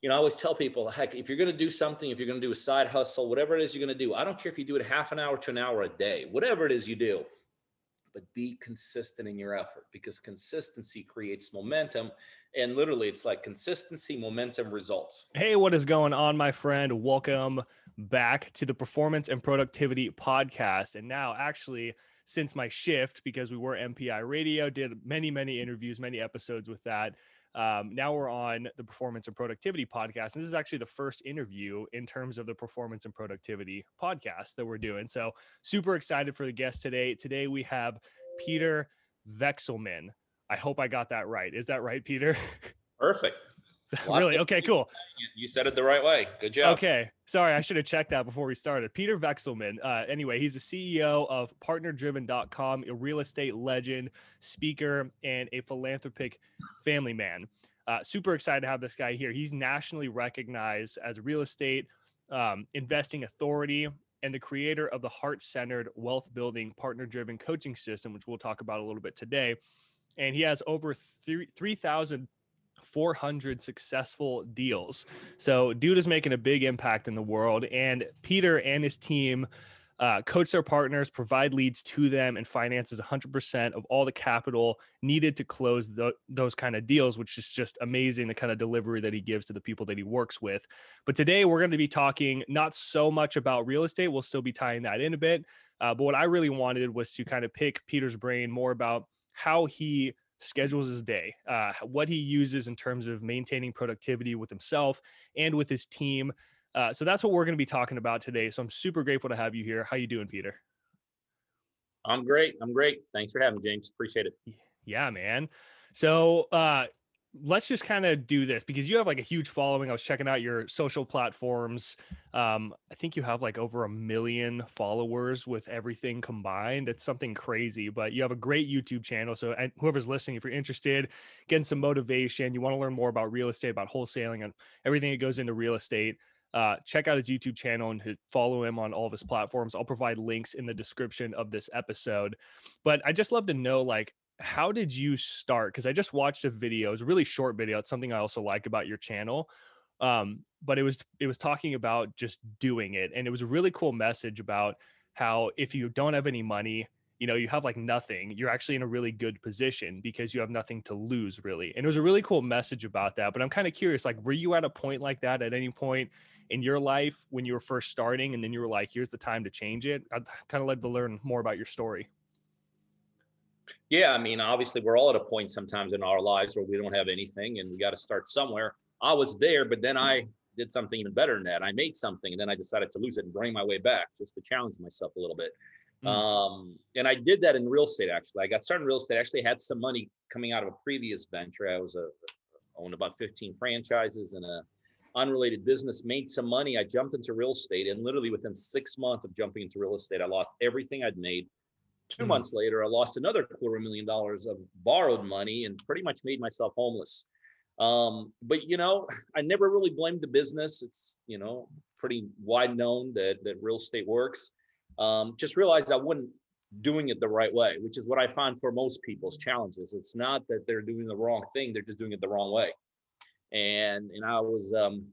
you know, I always tell people, heck, if you're going to do something, if you're going to do a side hustle, whatever it is you're going to do, I don't care if you do it half an hour to an hour a day, whatever it is you do, but be consistent in your effort because consistency creates momentum. And literally, it's like consistency, momentum, results. Hey, what is going on, my friend? Welcome back to the Performance and Productivity Podcast. And now, actually, since my shift, because we were MPI Radio, did many, many interviews, many episodes with that. Um, now we're on the Performance and Productivity podcast. And this is actually the first interview in terms of the Performance and Productivity podcast that we're doing. So, super excited for the guest today. Today we have Peter vekselman I hope I got that right. Is that right, Peter? Perfect. Really? Okay, cool. You said it the right way. Good job. Okay. Sorry, I should have checked that before we started. Peter Vekselman. Uh, anyway, he's the CEO of partnerdriven.com, a real estate legend, speaker, and a philanthropic family man. Uh, super excited to have this guy here. He's nationally recognized as a real estate um, investing authority and the creator of the heart centered wealth building partner driven coaching system, which we'll talk about a little bit today. And he has over 3,000 400 successful deals. So, dude is making a big impact in the world. And Peter and his team uh, coach their partners, provide leads to them, and finances 100% of all the capital needed to close the, those kind of deals, which is just amazing the kind of delivery that he gives to the people that he works with. But today we're going to be talking not so much about real estate, we'll still be tying that in a bit. Uh, but what I really wanted was to kind of pick Peter's brain more about how he schedules his day, uh, what he uses in terms of maintaining productivity with himself and with his team. Uh, so that's what we're going to be talking about today. So I'm super grateful to have you here. How you doing, Peter? I'm great. I'm great. Thanks for having me, James. Appreciate it. Yeah, man. So uh, let's just kind of do this because you have like a huge following. I was checking out your social platforms. Um, I think you have like over a million followers with everything combined. It's something crazy, but you have a great YouTube channel. So, and whoever's listening, if you're interested, getting some motivation, you want to learn more about real estate, about wholesaling, and everything that goes into real estate. Uh, check out his YouTube channel and follow him on all of his platforms. I'll provide links in the description of this episode. But I just love to know, like, how did you start? Because I just watched a video. It's a really short video. It's something I also like about your channel. Um, but it was it was talking about just doing it, and it was a really cool message about how if you don't have any money, you know, you have like nothing, you're actually in a really good position because you have nothing to lose, really. And it was a really cool message about that. But I'm kind of curious, like, were you at a point like that at any point in your life when you were first starting, and then you were like, here's the time to change it? I'd kind of like to learn more about your story. Yeah, I mean, obviously, we're all at a point sometimes in our lives where we don't have anything and we got to start somewhere. I was there, but then I did something even better than that. I made something and then I decided to lose it and bring my way back just to challenge myself a little bit. Mm. Um, and I did that in real estate actually. I got started in real estate. I actually had some money coming out of a previous venture. I was a owned about 15 franchises and a unrelated business, made some money. I jumped into real estate and literally within six months of jumping into real estate, I lost everything I'd made 2 mm months later, I lost another quarter million dollars of borrowed money and pretty much made myself homeless. Um, but you know, I never really blamed the business. It's you know pretty wide known that that real estate works. Um, just realized I wasn't doing it the right way, which is what I find for most people's challenges. It's not that they're doing the wrong thing; they're just doing it the wrong way. And and I was, um,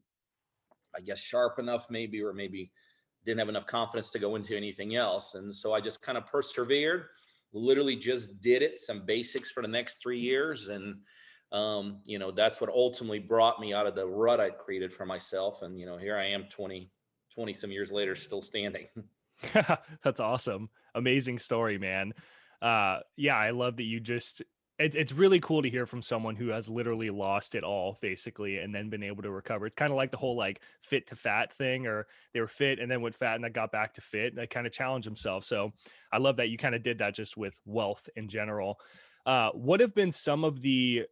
I guess, sharp enough, maybe, or maybe didn't have enough confidence to go into anything else. And so I just kind of persevered, literally just did it, some basics for the next three years. And, um, you know, that's what ultimately brought me out of the rut I'd created for myself. And, you know, here I am 20, 20 some years later, still standing. that's awesome. Amazing story, man. Uh, yeah, I love that you just it, it's really cool to hear from someone who has literally lost it all basically and then been able to recover. It's kind of like the whole like fit to fat thing or they were fit and then went fat and then got back to fit and they kind of challenged themselves. So i love that you kind of did that just with wealth in general. Uh, what have been some of the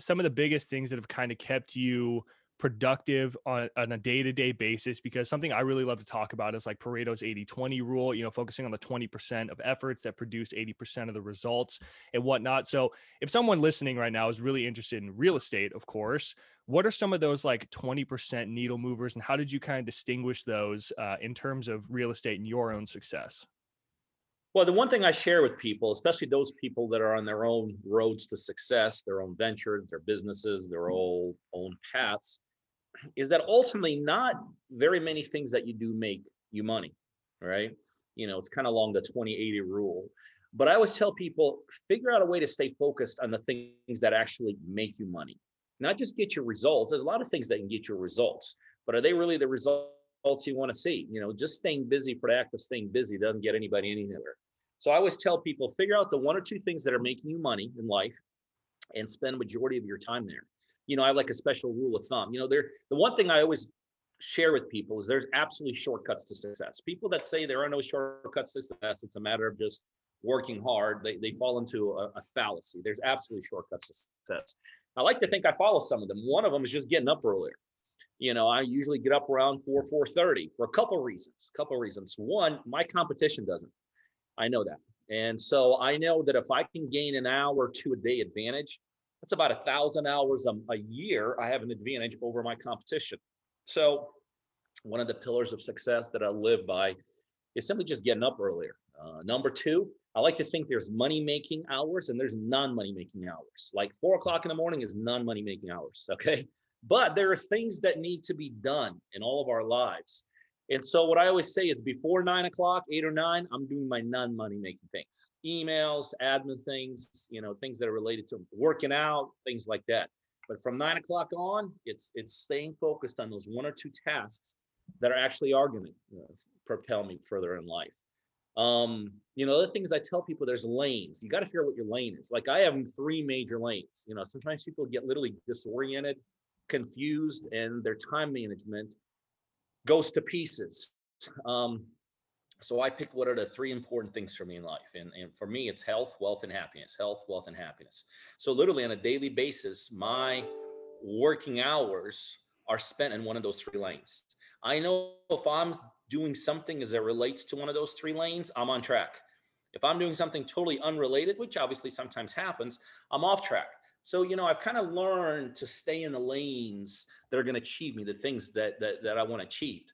some of the biggest things that have kind of kept you productive on, on a day-to-day basis because something I really love to talk about is like Pareto's 80-20 rule, you know, focusing on the 20% of efforts that produce 80% of the results and whatnot. So if someone listening right now is really interested in real estate, of course, what are some of those like 20% needle movers and how did you kind of distinguish those uh, in terms of real estate and your own success? Well, the one thing I share with people, especially those people that are on their own roads to success, their own ventures, their businesses, their own own paths, is that ultimately not very many things that you do make you money, right? You know, it's kind of along the 20-80 rule. But I always tell people, figure out a way to stay focused on the things that actually make you money, not just get your results. There's a lot of things that can get your results, but are they really the results you want to see? You know, just staying busy for the act of staying busy doesn't get anybody anywhere. So I always tell people, figure out the one or two things that are making you money in life and spend majority of your time there. You know, I have like a special rule of thumb. You know, there the one thing I always share with people is there's absolutely shortcuts to success. People that say there are no shortcuts to success, it's a matter of just working hard, they, they fall into a, a fallacy. There's absolutely shortcuts to success. I like to think I follow some of them. One of them is just getting up earlier. You know, I usually get up around 4, 4.30 for a couple reasons, a couple reasons. One, my competition doesn't. I know that. And so I know that if I can gain an hour two a day advantage, that's about a thousand hours a, a year. I have an advantage over my competition. So one of the pillars of success that I live by is simply just getting up earlier. Uh, number two, I like to think there's money making hours and there's non money making hours. Like four o'clock in the morning is non money making hours. Okay. But there are things that need to be done in all of our lives. And so what I always say is before nine o'clock, eight or nine, I'm doing my non-money making things, emails, admin things, you know, things that are related to working out, things like that. But from nine o'clock on, it's it's staying focused on those one or two tasks that are actually are going to uh, propel me further in life. Um, you know, the things I tell people there's lanes. You got to figure out what your lane is. Like I have three major lanes. You know, sometimes people get literally disoriented, confused, and their time management goes to pieces. Um, so I pick what are the three important things for me in life. And, and for me, it's health, wealth, and happiness. Health, wealth, and happiness. So literally on a daily basis, my working hours are spent in one of those three lanes. I know if I'm doing something as it relates to one of those three lanes, I'm on track. If I'm doing something totally unrelated, which obviously sometimes happens, I'm off track. So, you know, I've kind of learned to stay in the lanes that are going to achieve me, the things that that, that I want to achieve.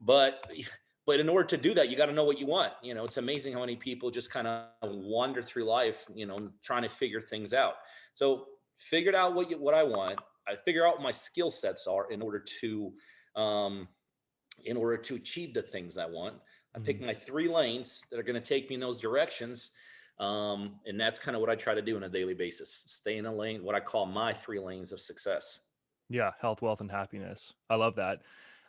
But but in order to do that, you got to know what you want. You know, it's amazing how many people just kind of wander through life, you know, trying to figure things out. So figured out what you, what I want. I figure out what my skill sets are in order to um, in order to achieve the things I want. I pick mm-hmm. my three lanes that are going to take me in those directions um, and that's kind of what I try to do on a daily basis. Stay in a lane, what I call my three lanes of success. Yeah, health, wealth, and happiness. I love that.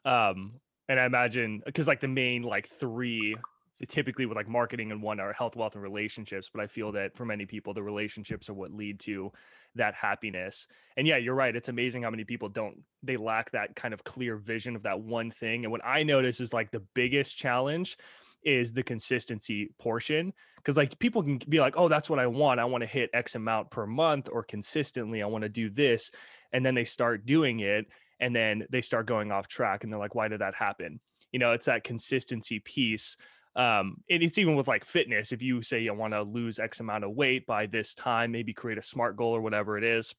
Um, and I imagine because like the main like three typically with like marketing and one are health, wealth, and relationships. But I feel that for many people, the relationships are what lead to that happiness. And yeah, you're right. It's amazing how many people don't, they lack that kind of clear vision of that one thing. And what I notice is like the biggest challenge is the consistency portion because like people can be like oh that's what i want. I want to hit x amount per month or consistently. I want to do this and then they start doing it and then they start going off track and they're like why did that happen? You know it's that consistency piece um and it's even with like fitness. If you say you want to lose x amount of weight by this time maybe create a smart goal or whatever it is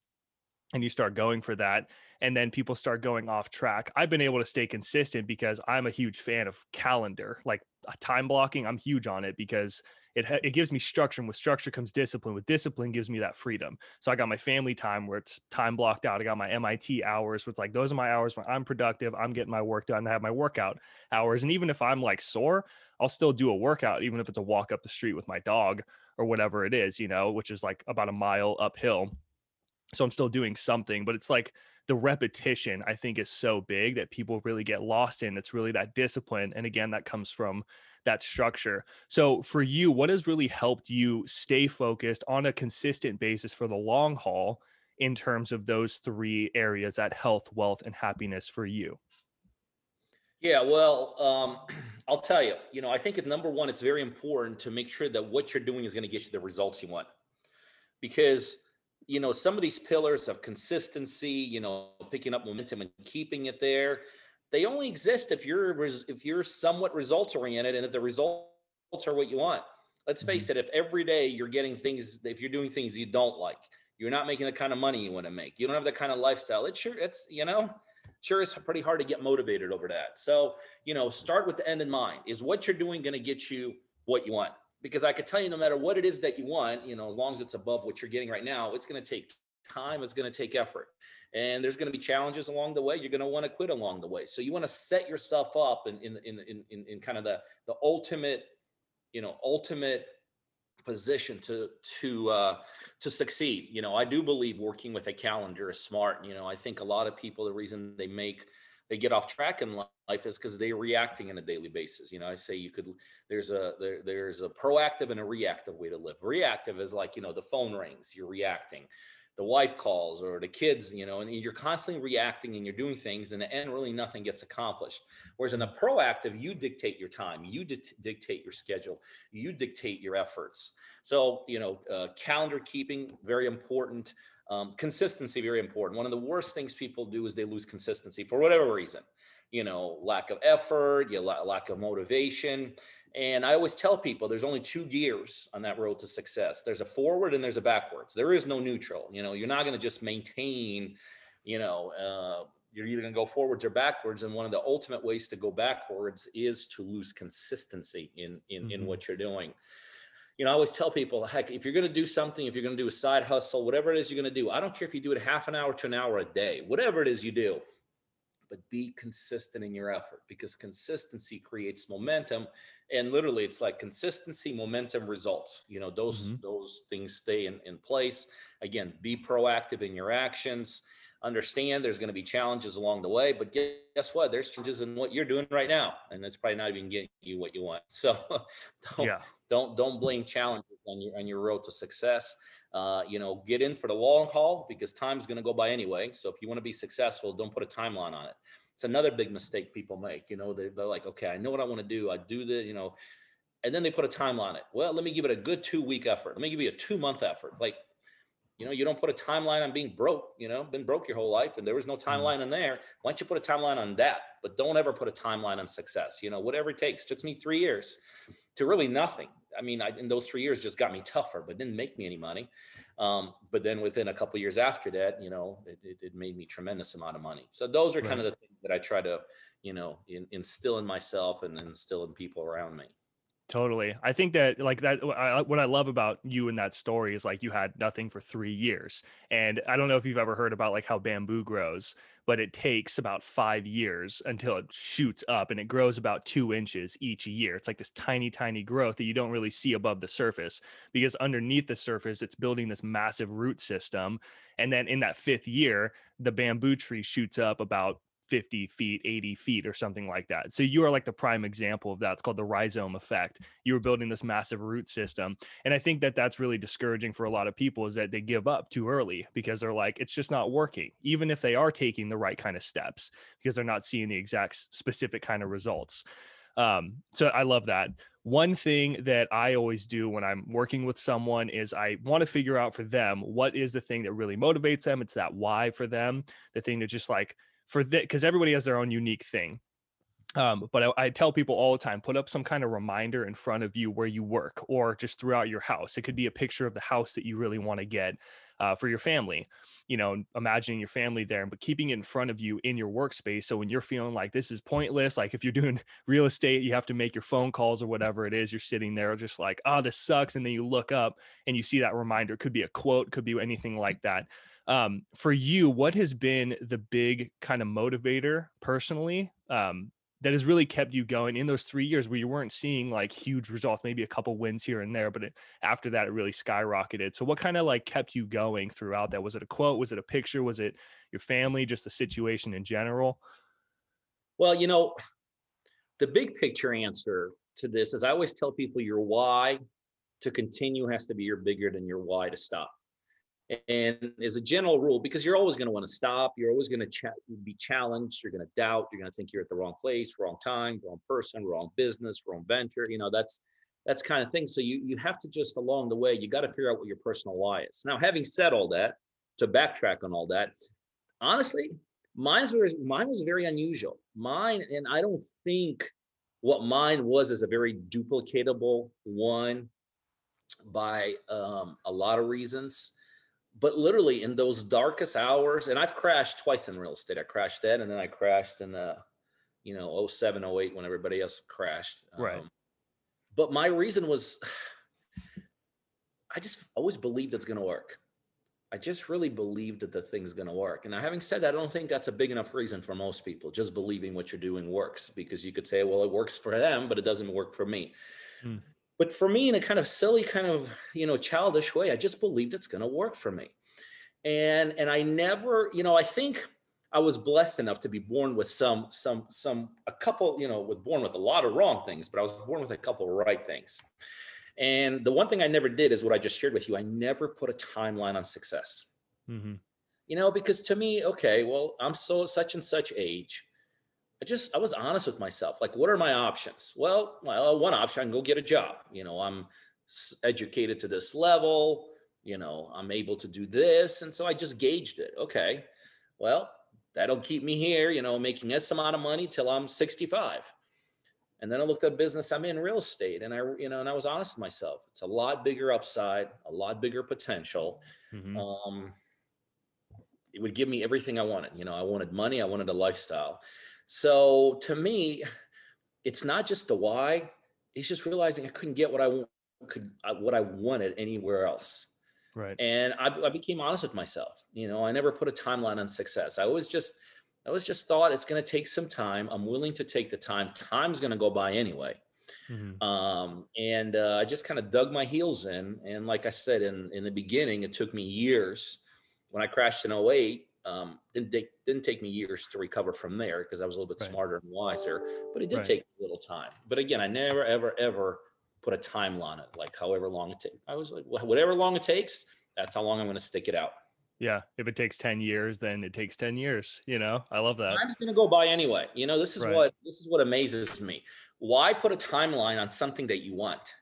and you start going for that and then people start going off track i've been able to stay consistent because i'm a huge fan of calendar like uh, time blocking i'm huge on it because it it gives me structure and with structure comes discipline with discipline gives me that freedom. So i got my family time where it's time blocked out i got my mit hours where it's like those are my hours when i'm productive i'm getting my work done i have my workout hours and even if i'm like sore i'll still do a workout even if it's a walk up the street with my dog or whatever it is you know which is like about a mile uphill so i'm still doing something but it's like the repetition i think is so big that people really get lost in. It's really that discipline and again that comes from that structure. So for you what has really helped you stay focused on a consistent basis for the long haul in terms of those three areas that health wealth and happiness for you? Yeah well um, i'll tell you you know i think at number one it's very important to make sure that what you're doing is going to get you the results you want. Because you know, some of these pillars of consistency, you know, picking up momentum and keeping it there, they only exist if you're if you're somewhat results oriented and if the results are what you want. Let's face mm-hmm. it, if every day you're getting things, if you're doing things you don't like, you're not making the kind of money you want to make, you don't have the kind of lifestyle, it's sure it's, you know, sure it's pretty hard to get motivated over that. So, you know, start with the end in mind. Is what you're doing going to get you what you want? Because I could tell you no matter what it is that you want, you know, as long as it's above what you're getting right now, it's going to take time it's going to take effort. And there's going to be challenges along the way you're going to want to quit along the way. So you want to set yourself up in in in in, in kind of the the ultimate you know ultimate position to to uh to succeed. You know i do believe working with a calendar is smart. You know i think a lot of people the reason they make they get off track in life is because they're reacting on a daily basis you know i say you could there's a there, there's a proactive and a reactive way to live reactive is like you know the phone rings you're reacting the wife calls or the kids, you know, and you're constantly reacting and you're doing things, and the end really nothing gets accomplished. Whereas in a proactive, you dictate your time, you dictate your schedule, you dictate your efforts. So, you know, uh, calendar keeping very important. Um, consistency very important. One of the worst things people do is they lose consistency for whatever reason. You know, lack of effort, you lack of motivation. And I always tell people there's only two gears on that road to success. There's a forward and there's a backwards. There is no neutral. You know, you're not going to just maintain, you know, uh, you're either going to go forwards or backwards. And one of the ultimate ways to go backwards is to lose consistency in in, mm-hmm. in what you're doing. You know, I always tell people, heck, if you're going to do something, if you're going to do a side hustle, whatever it is you're going to do, I don't care if you do it half an hour to an hour a day, whatever it is you do, but be consistent in your effort because consistency creates momentum and literally it's like consistency momentum results you know those mm-hmm. those things stay in, in place again be proactive in your actions understand there's going to be challenges along the way but guess what there's changes in what you're doing right now and that's probably not even getting you what you want so don't yeah. don't don't blame challenges on your on your road to success uh, you know, get in for the long haul because time's going to go by anyway. So if you want to be successful, don't put a timeline on it. It's another big mistake people make. You know, they're, they're like, okay, I know what I want to do. I do the, you know, and then they put a timeline on it. Well, let me give it a good two week effort. Let me give you a two month effort. Like, you know, you don't put a timeline on being broke, you know, been broke your whole life and there was no mm-hmm. timeline in there. Why don't you put a timeline on that? But don't ever put a timeline on success. You know, whatever it takes. It took me three years to really nothing. I mean, I, in those three years just got me tougher, but didn't make me any money. Um, but then within a couple years after that, you know, it, it, it, made me tremendous amount of money. So those are right. kind of the things that I try to, you know, in, instill in myself and instill in people around me. Totally. I think that like that I, what I love about you in that story is like you had nothing for 3 years. And I don't know if you've ever heard about like how bamboo grows, but it takes about 5 years until it shoots up and it grows about 2 inches each year. It's like this tiny tiny growth that you don't really see above the surface because underneath the surface it's building this massive root system and then in that 5th year the bamboo tree shoots up about 50 feet, 80 feet, or something like that. So you are like the prime example of that. It's called the rhizome effect. You were building this massive root system. And I think that that's really discouraging for a lot of people is that they give up too early because they're like, it's just not working, even if they are taking the right kind of steps because they're not seeing the exact specific kind of results. Um, so I love that. One thing that I always do when I'm working with someone is I want to figure out for them what is the thing that really motivates them. It's that why for them, the thing that just like, for that because everybody has their own unique thing. Um, but I, I, tell people all the time put up some kind of reminder in front of you where you work or just throughout your house. It could be a picture of the house that you really want to get uh, for your family you know imagining your family there but keeping it in front of you in your workspace. So when you're feeling like this is pointless like if you're doing real estate you have to make your phone calls or whatever it is you're sitting there just like oh this sucks and then you look up and you see that reminder. It could be a quote could be anything like that um, for you, what has been the big kind of motivator personally um, that has really kept you going in those three years where you weren't seeing like huge results, maybe a couple wins here and there, but it, after that, it really skyrocketed. So, what kind of like kept you going throughout that? Was it a quote? Was it a picture? Was it your family? Just the situation in general? Well, you know, the big picture answer to this is I always tell people your why to continue has to be your bigger than your why to stop. And as a general rule, because you're always going to want to stop, you're always going to ch- be challenged, you're going to doubt, you're going to think you're at the wrong place, wrong time, wrong person, wrong business, wrong venture. You know, that's that's kind of thing. So you you have to just along the way, you got to figure out what your personal why is. Now, having said all that, to backtrack on all that, honestly, mine's very, mine was very unusual. Mine, and I don't think what mine was is a very duplicatable one by um, a lot of reasons but literally in those darkest hours, and I've crashed twice in real estate. I crashed then, and then I crashed in the, you know, 07, 08 when everybody else crashed. Right. Um, but my reason was, I just always believed it's going to work. I just really believed that the thing's going to work. And now, having said that, I don't think that's a big enough reason for most people. Just believing what you're doing works because you could say, well, it works for them, but it doesn't work for me. Mm. But for me, in a kind of silly, kind of you know, childish way, I just believed it's going to work for me. And and I never, you know, I think I was blessed enough to be born with some some some a couple, you know, with born with a lot of wrong things, but I was born with a couple right things. And the one thing I never did is what I just shared with you. I never put a timeline on success. Mm-hmm. You know, because to me, okay, well, I'm so such and such age. I just I was honest with myself. Like, what are my options? Well, well, one option I can go get a job. You know, I'm educated to this level. You know, I'm able to do this, and so I just gauged it. Okay, well, that'll keep me here. You know, making this amount of money till I'm 65. And then I looked at business I'm in real estate and I, you know, and I was honest with myself. It's a lot bigger upside, a lot bigger potential. Mm-hmm. Um, it would give me everything I wanted. You know, I wanted money, I wanted a lifestyle. So to me, it's not just the why, it's just realizing I couldn't get what I could, uh, what I wanted anywhere else. Right. And I, I became honest with myself. You know, I never put a timeline on success. I always just, I was just thought it's going to take some time. I'm willing to take the time. Time's going to go by anyway. Mm-hmm. Um, and uh, I just kind of dug my heels in. And like I said, in, in the beginning, it took me years. When I crashed in 08, um, didn't take, didn't take me years to recover from there because I was a little bit right. smarter and wiser, but it did right. take a little time. But again, I never, ever, ever put a timeline on it, like however long it takes. I was like, whatever long it takes, that's how long I'm going to stick it out yeah if it takes 10 years then it takes 10 years you know i love that time's going to go by anyway you know this is right. what this is what amazes me why put a timeline on something that you want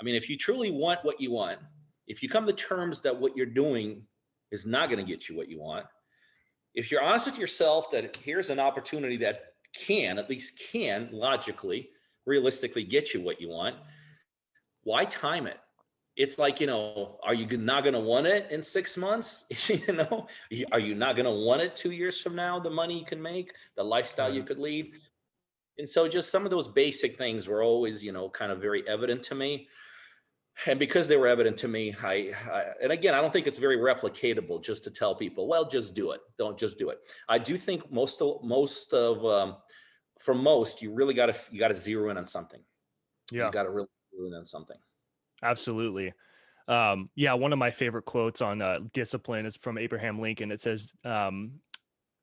i mean if you truly want what you want if you come to terms that what you're doing is not going to get you what you want if you're honest with yourself that here's an opportunity that can at least can logically realistically get you what you want why time it? It's like you know are you not going to want it in six months? You know are you not going to want it two years from now the money you can make the lifestyle you mm-hmm. could lead? And so just some of those basic things were always you know kind of very evident to me and because they were evident to me I, I, and again i don't think it's very replicatable just to tell people well just do it don't just do it i do think most of most of um, for most you really got to you got to zero in on something yeah you got to really zero in on something Absolutely. Um, yeah, one of my favorite quotes on uh, discipline is from Abraham Lincoln. It says, um,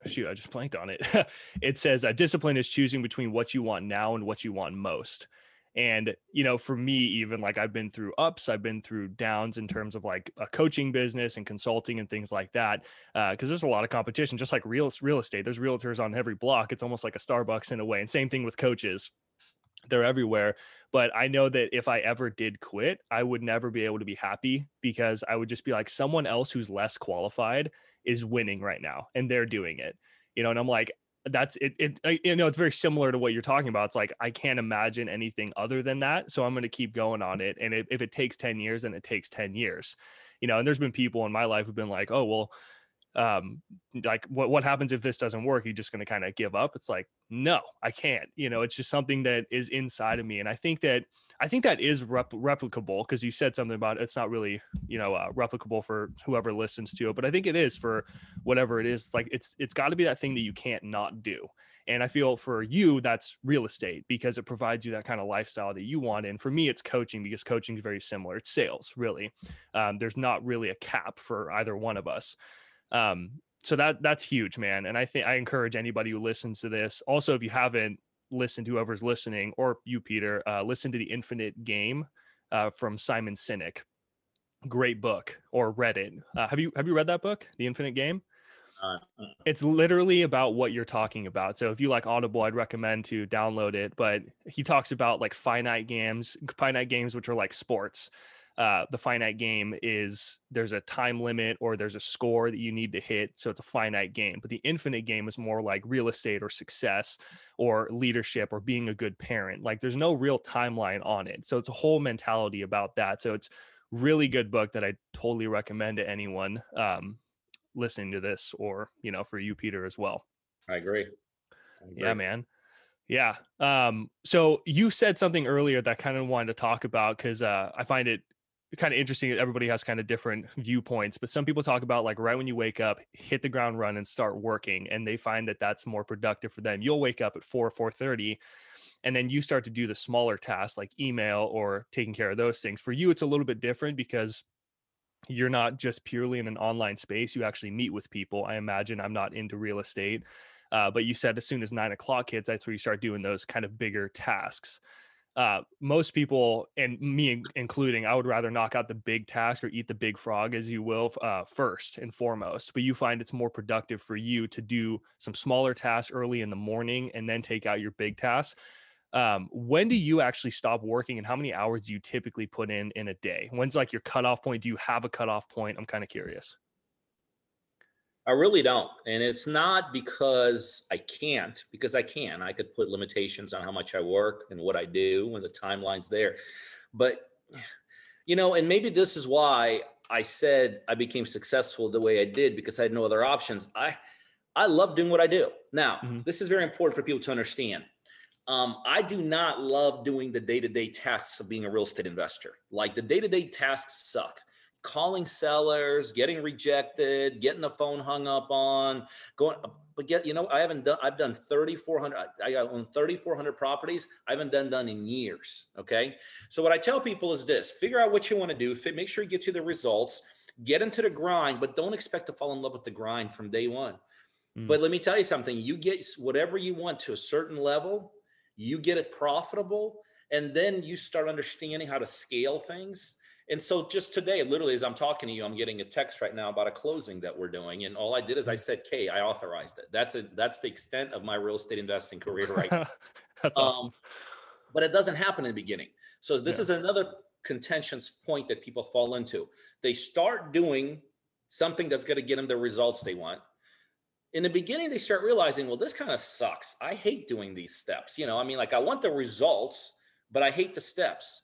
shoot, I just blanked on it. it says, uh, discipline is choosing between what you want now and what you want most. And, you know, for me, even like I've been through ups, I've been through downs in terms of like a coaching business and consulting and things like that. Uh, cause there's a lot of competition, just like real, real estate. There's realtors on every block. It's almost like a Starbucks in a way. And same thing with coaches they're everywhere. But I know that if I ever did quit, I would never be able to be happy because I would just be like, someone else who's less qualified is winning right now and they're doing it, you know, and I'm like, that's it, it you know it's very similar to what you're talking about it's like i can't imagine anything other than that so i'm going to keep going on mm-hmm. it and if, if it takes 10 years then it takes 10 years you know and there's been people in my life who've been like oh well um like what what happens if this doesn't work? You're just going to kind of give up? It's like no i can't. You know it's just something that is inside of me and i think that i think that is rep- replicable because you said something about it's not really you know uh, replicable for whoever listens to it but i think it is for whatever it is like it's it's got to be that thing that you can't not do and i feel for you that's real estate because it provides you that kind of lifestyle that you want and for me it's coaching because coaching is very similar it's sales really um, there's not really a cap for either one of us um, so that that's huge, man. And I think I encourage anybody who listens to this. Also, if you haven't listened, to whoever's listening, or you, Peter, uh, listen to the Infinite Game uh, from Simon Sinek. Great book, or read it. Uh, have you have you read that book, The Infinite Game? Uh, uh. it's literally about what you're talking about. So if you like Audible, I'd recommend to download it. But he talks about like finite games, finite games, which are like sports uh, the finite game is there's a time limit or there's a score that you need to hit. So it's a finite game. But the infinite game is more like real estate or success or leadership or being a good parent. Like there's no real timeline on it. So it's a whole mentality about that. So it's really good book that I totally recommend to anyone um, listening to this or, you know, for you, Peter, as well. I agree. I agree. Yeah, man. Yeah. Um, so you said something earlier that I kind of wanted to talk about because uh, I find it kind of interesting. Everybody has kind of different viewpoints, but some people talk about like right when you wake up, hit the ground run and start working, and they find that that's more productive for them. You'll wake up at four four thirty, and then you start to do the smaller tasks like email or taking care of those things. For you, it's a little bit different because you're not just purely in an online space. You actually meet with people. I imagine I'm not into real estate, uh, but you said as soon as nine o'clock hits, that's where you start doing those kind of bigger tasks uh, most people and me including i would rather knock out the big task or eat the big frog as you will uh, first and foremost but you find it's more productive for you to do some smaller tasks early in the morning and then take out your big tasks. Um, when do you actually stop working and how many hours do you typically put in in a day? When's like your cutoff point? Do you have a cutoff point? I'm kind of curious I really don't. And it's not because I can't, because I can. I could put limitations on how much I work and what I do and the timeline's there. But, you know, and maybe this is why I said I became successful the way I did because I had no other options. I, I love doing what I do. Now, mm-hmm. this is very important for people to understand. Um, I do not love doing the day to day tasks of being a real estate investor. Like the day to day tasks suck calling sellers, getting rejected, getting the phone hung up on, going, but get, you know, I haven't done, I've done 3,400, I own 3,400 properties. I haven't done done in years. Okay. So what I tell people is this, figure out what you want to do, make sure you get you the results, get into the grind, but don't expect to fall in love with the grind from day one. Mm. But let me tell you something, you get whatever you want to a certain level, you get it profitable, and then you start understanding how to scale things and so just today, literally, as I'm talking to you, I'm getting a text right now about a closing that we're doing. And all I did is I said, K, I authorized it. That's it. That's the extent of my real estate investing career right now. That's um, awesome. But it doesn't happen in the beginning. So this yeah. is another contentious point that people fall into. They start doing something that's going to get them the results they want. In the beginning, they start realizing, well, this kind of sucks. I hate doing these steps. You know, I mean, like I want the results, but I hate the steps.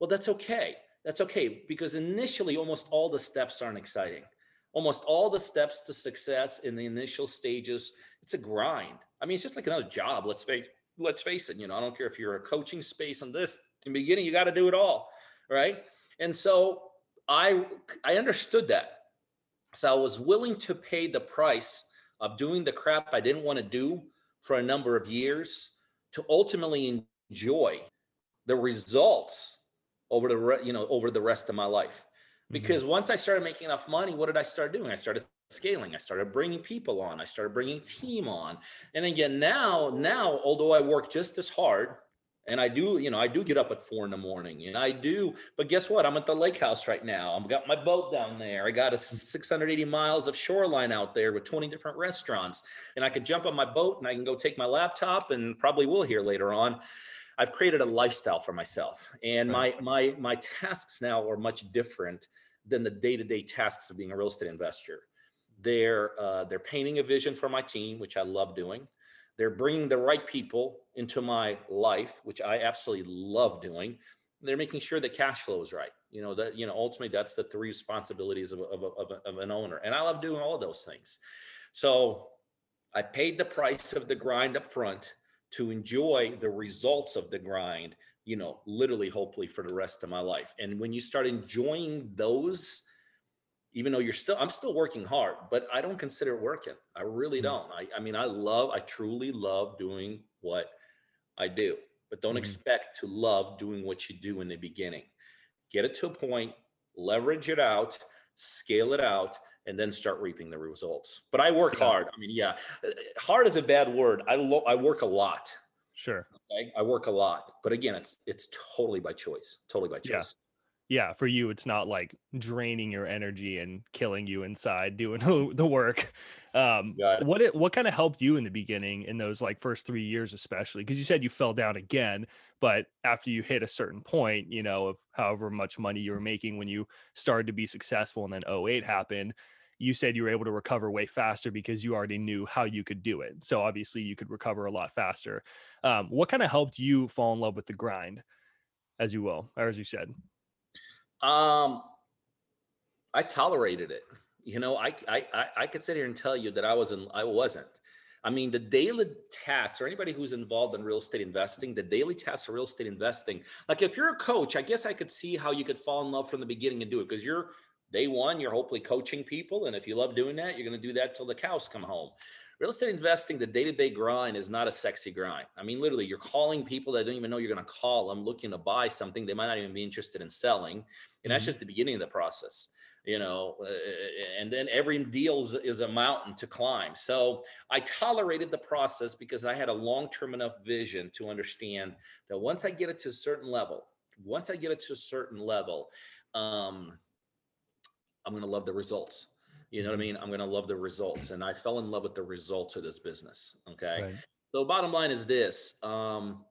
Well, that's okay that's okay because initially almost all the steps aren't exciting. Almost all the steps to success in the initial stages, it's a grind. I mean, it's just like another job. Let's face let's face it. You know, I don't care if you're a coaching space on this. In the beginning, you got to do it all, right? And so I I understood that. So I was willing to pay the price of doing the crap I didn't want to do for a number of years to ultimately enjoy the results over the re- you know over the rest of my life. Mm-hmm. because mm-hmm. once i started making enough money what did i start doing? I started scaling. I started bringing people on. I started bringing team on. And again now now although i work just as hard and i do you know i do get up at four in the morning and i do but guess what? I'm at the lake house right now. I've got my boat down there. I got a 680 miles of shoreline out there with 20 different restaurants and i could jump on my boat and i can go take my laptop and probably will here later on I've created a lifestyle for myself, and my my my tasks now are much different than the day to day tasks of being a real estate investor. They're uh, they're painting a vision for my team, which I love doing. They're bringing the right people into my life, which I absolutely love doing. They're making sure that cash flow is right. You know that you know ultimately that's the three responsibilities of, of, of, of an owner, and I love doing all of those things. So I paid the price of the grind up front to enjoy the results of the grind, you know, literally, hopefully for the rest of my life. And when you start enjoying those, even though you're still, I'm still working hard, but I don't consider it working. I really mm-hmm. don't. I, I mean, I love, I truly love doing what I do, but don't mm-hmm. expect to love doing what you do in the beginning. Get it to a point, leverage it out, scale it out, and then start reaping the results. But I work yeah. hard. I mean, yeah, uh, hard is a bad word. I lo- I work a lot. Sure. Okay? I work a lot, but again, it's it's totally by choice. Totally by choice yeah for you it's not like draining your energy and killing you inside doing the work. Um what it, what kind of helped you in the beginning in those like first three years especially? Because you said you fell down again but after you hit a certain point you know of however much money you were making when you started to be successful and then 08 happened you said you were able to recover way faster because you already knew how you could do it. So obviously you could recover a lot faster. Um, what kind of helped you fall in love with the grind as you will or as you said um, I tolerated it. You know, I, I, I could sit here and tell you that I wasn't, I wasn't. I mean, the daily tasks or anybody who's involved in real estate investing, the daily tasks of real estate investing, like if you're a coach, I guess I could see how you could fall in love from the beginning and do it because you're day one, you're hopefully coaching people. And if you love doing that, you're going to do that till the cows come home. Real estate investing, the day to day grind is not a sexy grind. I mean, literally, you're calling people that don't even know you're going to call them looking to buy something they might not even be interested in selling. And that's mm-hmm. just the beginning of the process you know, uh, and then every deal is, is, a mountain to climb. So I tolerated the process because I had a long term enough vision to understand that once I get it to a certain level, once I get it to a certain level, um, I'm going to love the results. You know what I mean? I'm going to love the results. And I fell in love with the results of this business. Okay. Right. So bottom line is this. Um,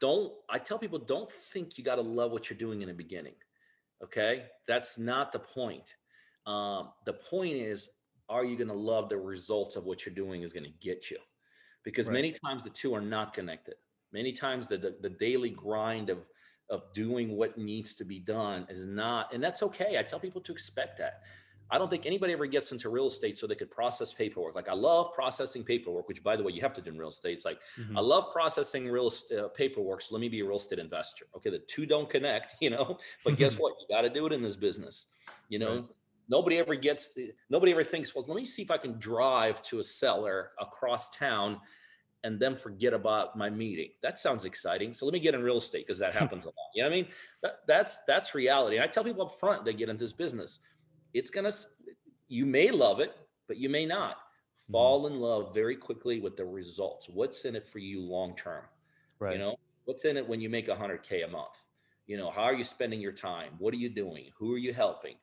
don't, I tell people, don't think you got to love what you're doing in the beginning Okay. That's not the point. Um, the point is, are you going to love the results of what you're doing is going to get you? Because right. many times the two are not connected. Many times the, the, the daily grind of of doing what needs to be done is not, and that's okay. I tell people to expect that. I don't think anybody ever gets into real estate so they could process paperwork. Like I love processing paperwork, which by the way, you have to do in real estate. It's like mm-hmm. I love processing real estate uh, paperwork. So let me be a real estate investor. Okay, the two don't connect, you know. But guess what? You got to do it in this business. You know, right. nobody ever gets. Nobody ever thinks, well, let me see if I can drive to a seller across town and then forget about my meeting. That sounds exciting. So let me get in real estate because that happens a lot. You know what I mean? That, that's that's reality. And I tell people up front they get into this business it's going to, you may love it, but you may not. Mm-hmm. Fall in love very quickly with the results. What's in it for you long term? Right. You know, what's in it when you make 100K a month? You know, how are you spending your time? What are you doing? Who are you helping?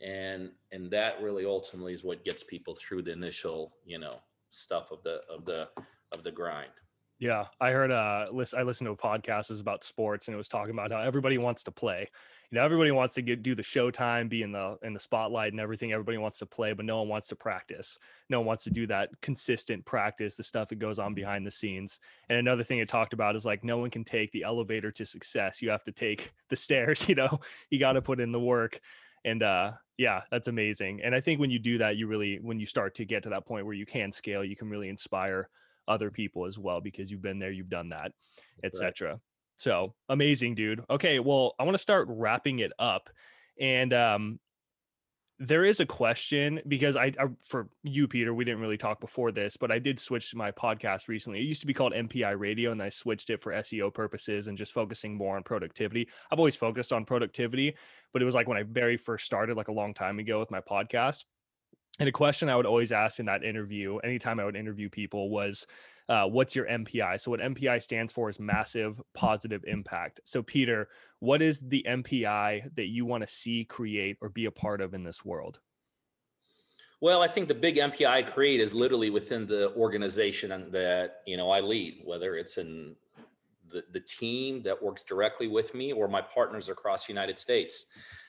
And and that really ultimately is what gets people through the initial, you know, stuff of the of the of the grind. Yeah, I heard uh list I listened to a podcast it was about sports and it was talking about how everybody wants to play you know everybody wants to get do the showtime be in the in the spotlight and everything everybody wants to play but no one wants to practice. No one wants to do that consistent practice the stuff that goes on behind the scenes. And another thing it talked about is like no one can take the elevator to success. You have to take the stairs you know? You got to put in the work. And uh yeah that's amazing. And i think when you do that you really when you start to get to that point where you can scale you can really inspire other people as well because you've been there you've done that etc. So amazing, dude. Okay, well, I want to start wrapping it up. And um, there is a question because I, I, for you peter we didn't really talk before this but i did switch my podcast recently it used to be called mpi radio and i switched it for seo purposes and just focusing more on productivity i've always focused on productivity but it was like when i very first started like a long time ago with my podcast and a question i would always ask in that interview anytime i would interview people was uh, what's your MPI? So, what MPI stands for is massive positive impact. So, Peter, what is the MPI that you want to see, create, or be a part of in this world? Well, I think the big MPI I create is literally within the organization that you know I lead, whether it's in the, the team that works directly with me or my partners across the United States.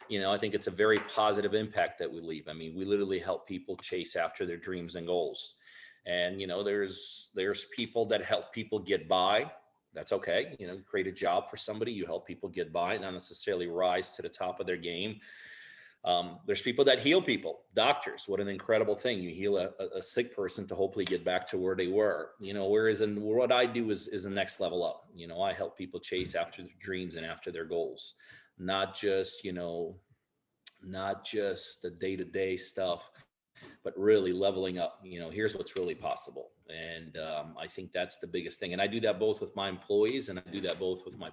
You know, I think it's a very positive impact that we leave. I mean, we literally help people chase after their dreams and goals and you know there's there's people that help people get by. That's okay you know create a job for somebody you help people get by not necessarily rise to the top of their game. Um, there's people that heal people doctors what an incredible thing. You heal a, a, sick person to hopefully get back to where they were. You know whereas in what i do is is the next level up. You know i help people chase after their dreams and after their goals. Not just you know not just the day-to-day stuff but really leveling up you know here's what's really possible. And um, i think that's the biggest thing. And i do that both with my employees and i do that both with my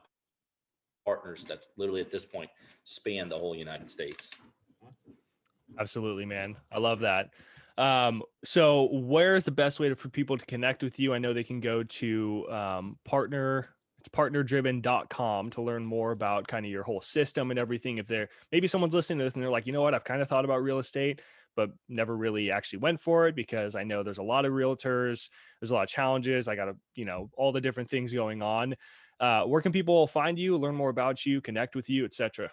partners that's literally at this point span the whole united states. Absolutely man. I love that. Um, so where's the best way to, for people to connect with you? I know they can go to um, partner it's partnerdriven.com to learn more about kind of your whole system and everything. If they're maybe someone's listening to this and they're like you know what? I've kind of thought about real estate but never really actually went for it because I know there's a lot of realtors, there's a lot of challenges. I got to, you know, all the different things going on. Uh, where can people find you, learn more about you, connect with you, etc.?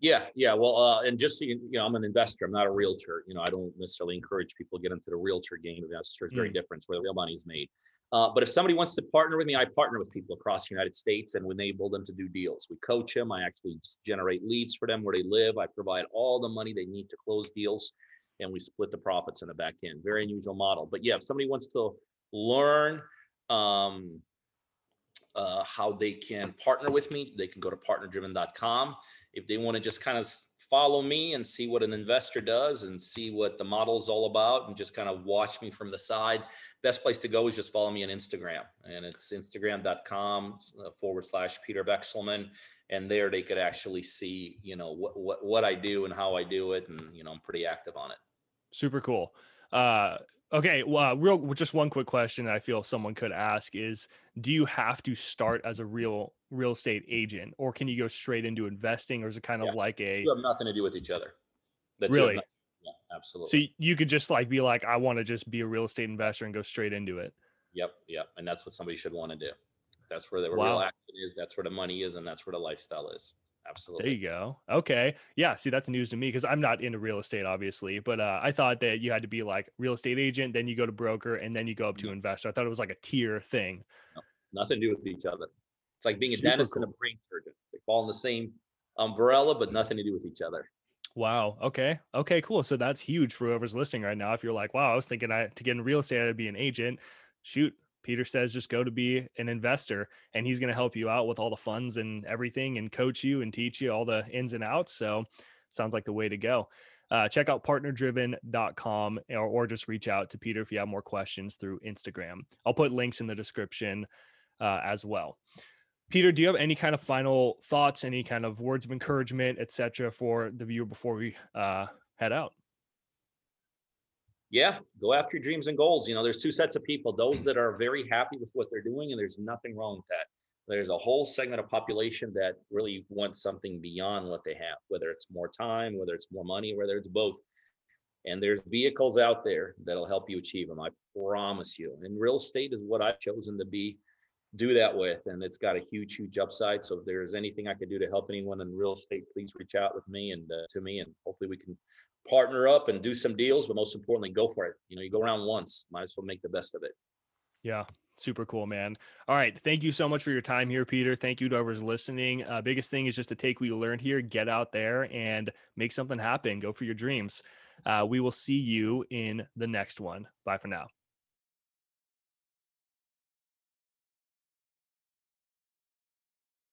Yeah, yeah. Well, uh, and just so you, you know, I'm an investor. I'm not a realtor. You know, I don't necessarily encourage people to get into the realtor game. That's very mm. different. where the real money is made. Uh, but if somebody wants to partner with me, I partner with people across the United States and we enable them to do deals. We coach them. I actually generate leads for them where they live. I provide all the money they need to close deals. and we split the profits in the back end. Very unusual model. But yeah, if somebody wants to learn um, uh, how they can partner with me, they can go to partnerdriven.com. If they want to just kind of follow me and see what an investor does and see what the model is all about and just kind of watch me from the side, best place to go is just follow me on Instagram. And it's instagram.com uh, forward slash Peter Vekselman. And there they could actually see, you know, what, what, what I do and how I do it. And, you know, I'm pretty active on it. Super cool. Uh, okay, well, uh, real just one quick question that I feel someone could ask is: Do you have to start as a real real estate agent, or can you go straight into investing, or is it kind of Yeah. like a You have nothing to do with each other. The two Really? Yeah, absolutely. So you could just like be like, I want to just be a real estate investor and go straight into it. Yep, yep. And that's what somebody should want to do. That's where the real Wow. action is. That's where the money is, and that's where the lifestyle is. There you go. Okay. Yeah. See, that's news to me because I'm not into real estate, obviously. But uh, I thought that you had to be like real estate agent, then you go to broker, and then you go up to No. investor. I thought it was like a tier thing. Nothing to do with each other. It's like being a Super dentist and a brain surgeon. They fall in the same umbrella, but nothing to do with each other. Wow. Okay. Okay. Cool. So that's huge for whoever's listening right now. If you're like, wow, I was thinking I to get in real estate, I'd be an agent. Shoot. Peter says just go to be an investor and he's going to help you out with all the funds and everything and coach you and teach you all the ins and outs. So sounds like the way to go. Uh, check out partnerdriven.com or, or just reach out to Peter if you have more questions through Instagram. I'll put links in the description uh, as well. Peter, do you have any kind of final thoughts, any kind of words of encouragement, etc., for the viewer before we uh, head out? Yeah, go after your dreams and goals. You know, there's two sets of people, those that are very happy with what they're doing, and there's nothing wrong with that. There's a whole segment of population that really wants something beyond what they have, whether it's more time, whether it's more money, whether it's both. And there's vehicles out there that'll help you achieve them. I promise you. And real estate is what I've chosen to be, do that with. And it's got a huge, huge upside. So if there's anything I could do to help anyone in real estate, please reach out with me and uh, to me, and hopefully we can partner up and do some deals. But most importantly, go for it. You know, you go around once, might as well make the best of it. Yeah, super cool, man. All right. Thank you so much for your time here, Peter. Thank you to whoever's listening. Uh, biggest thing is just to take what you learned here, get out there and make something happen. Go for your dreams. Uh, we will see you in the next one. Bye for now.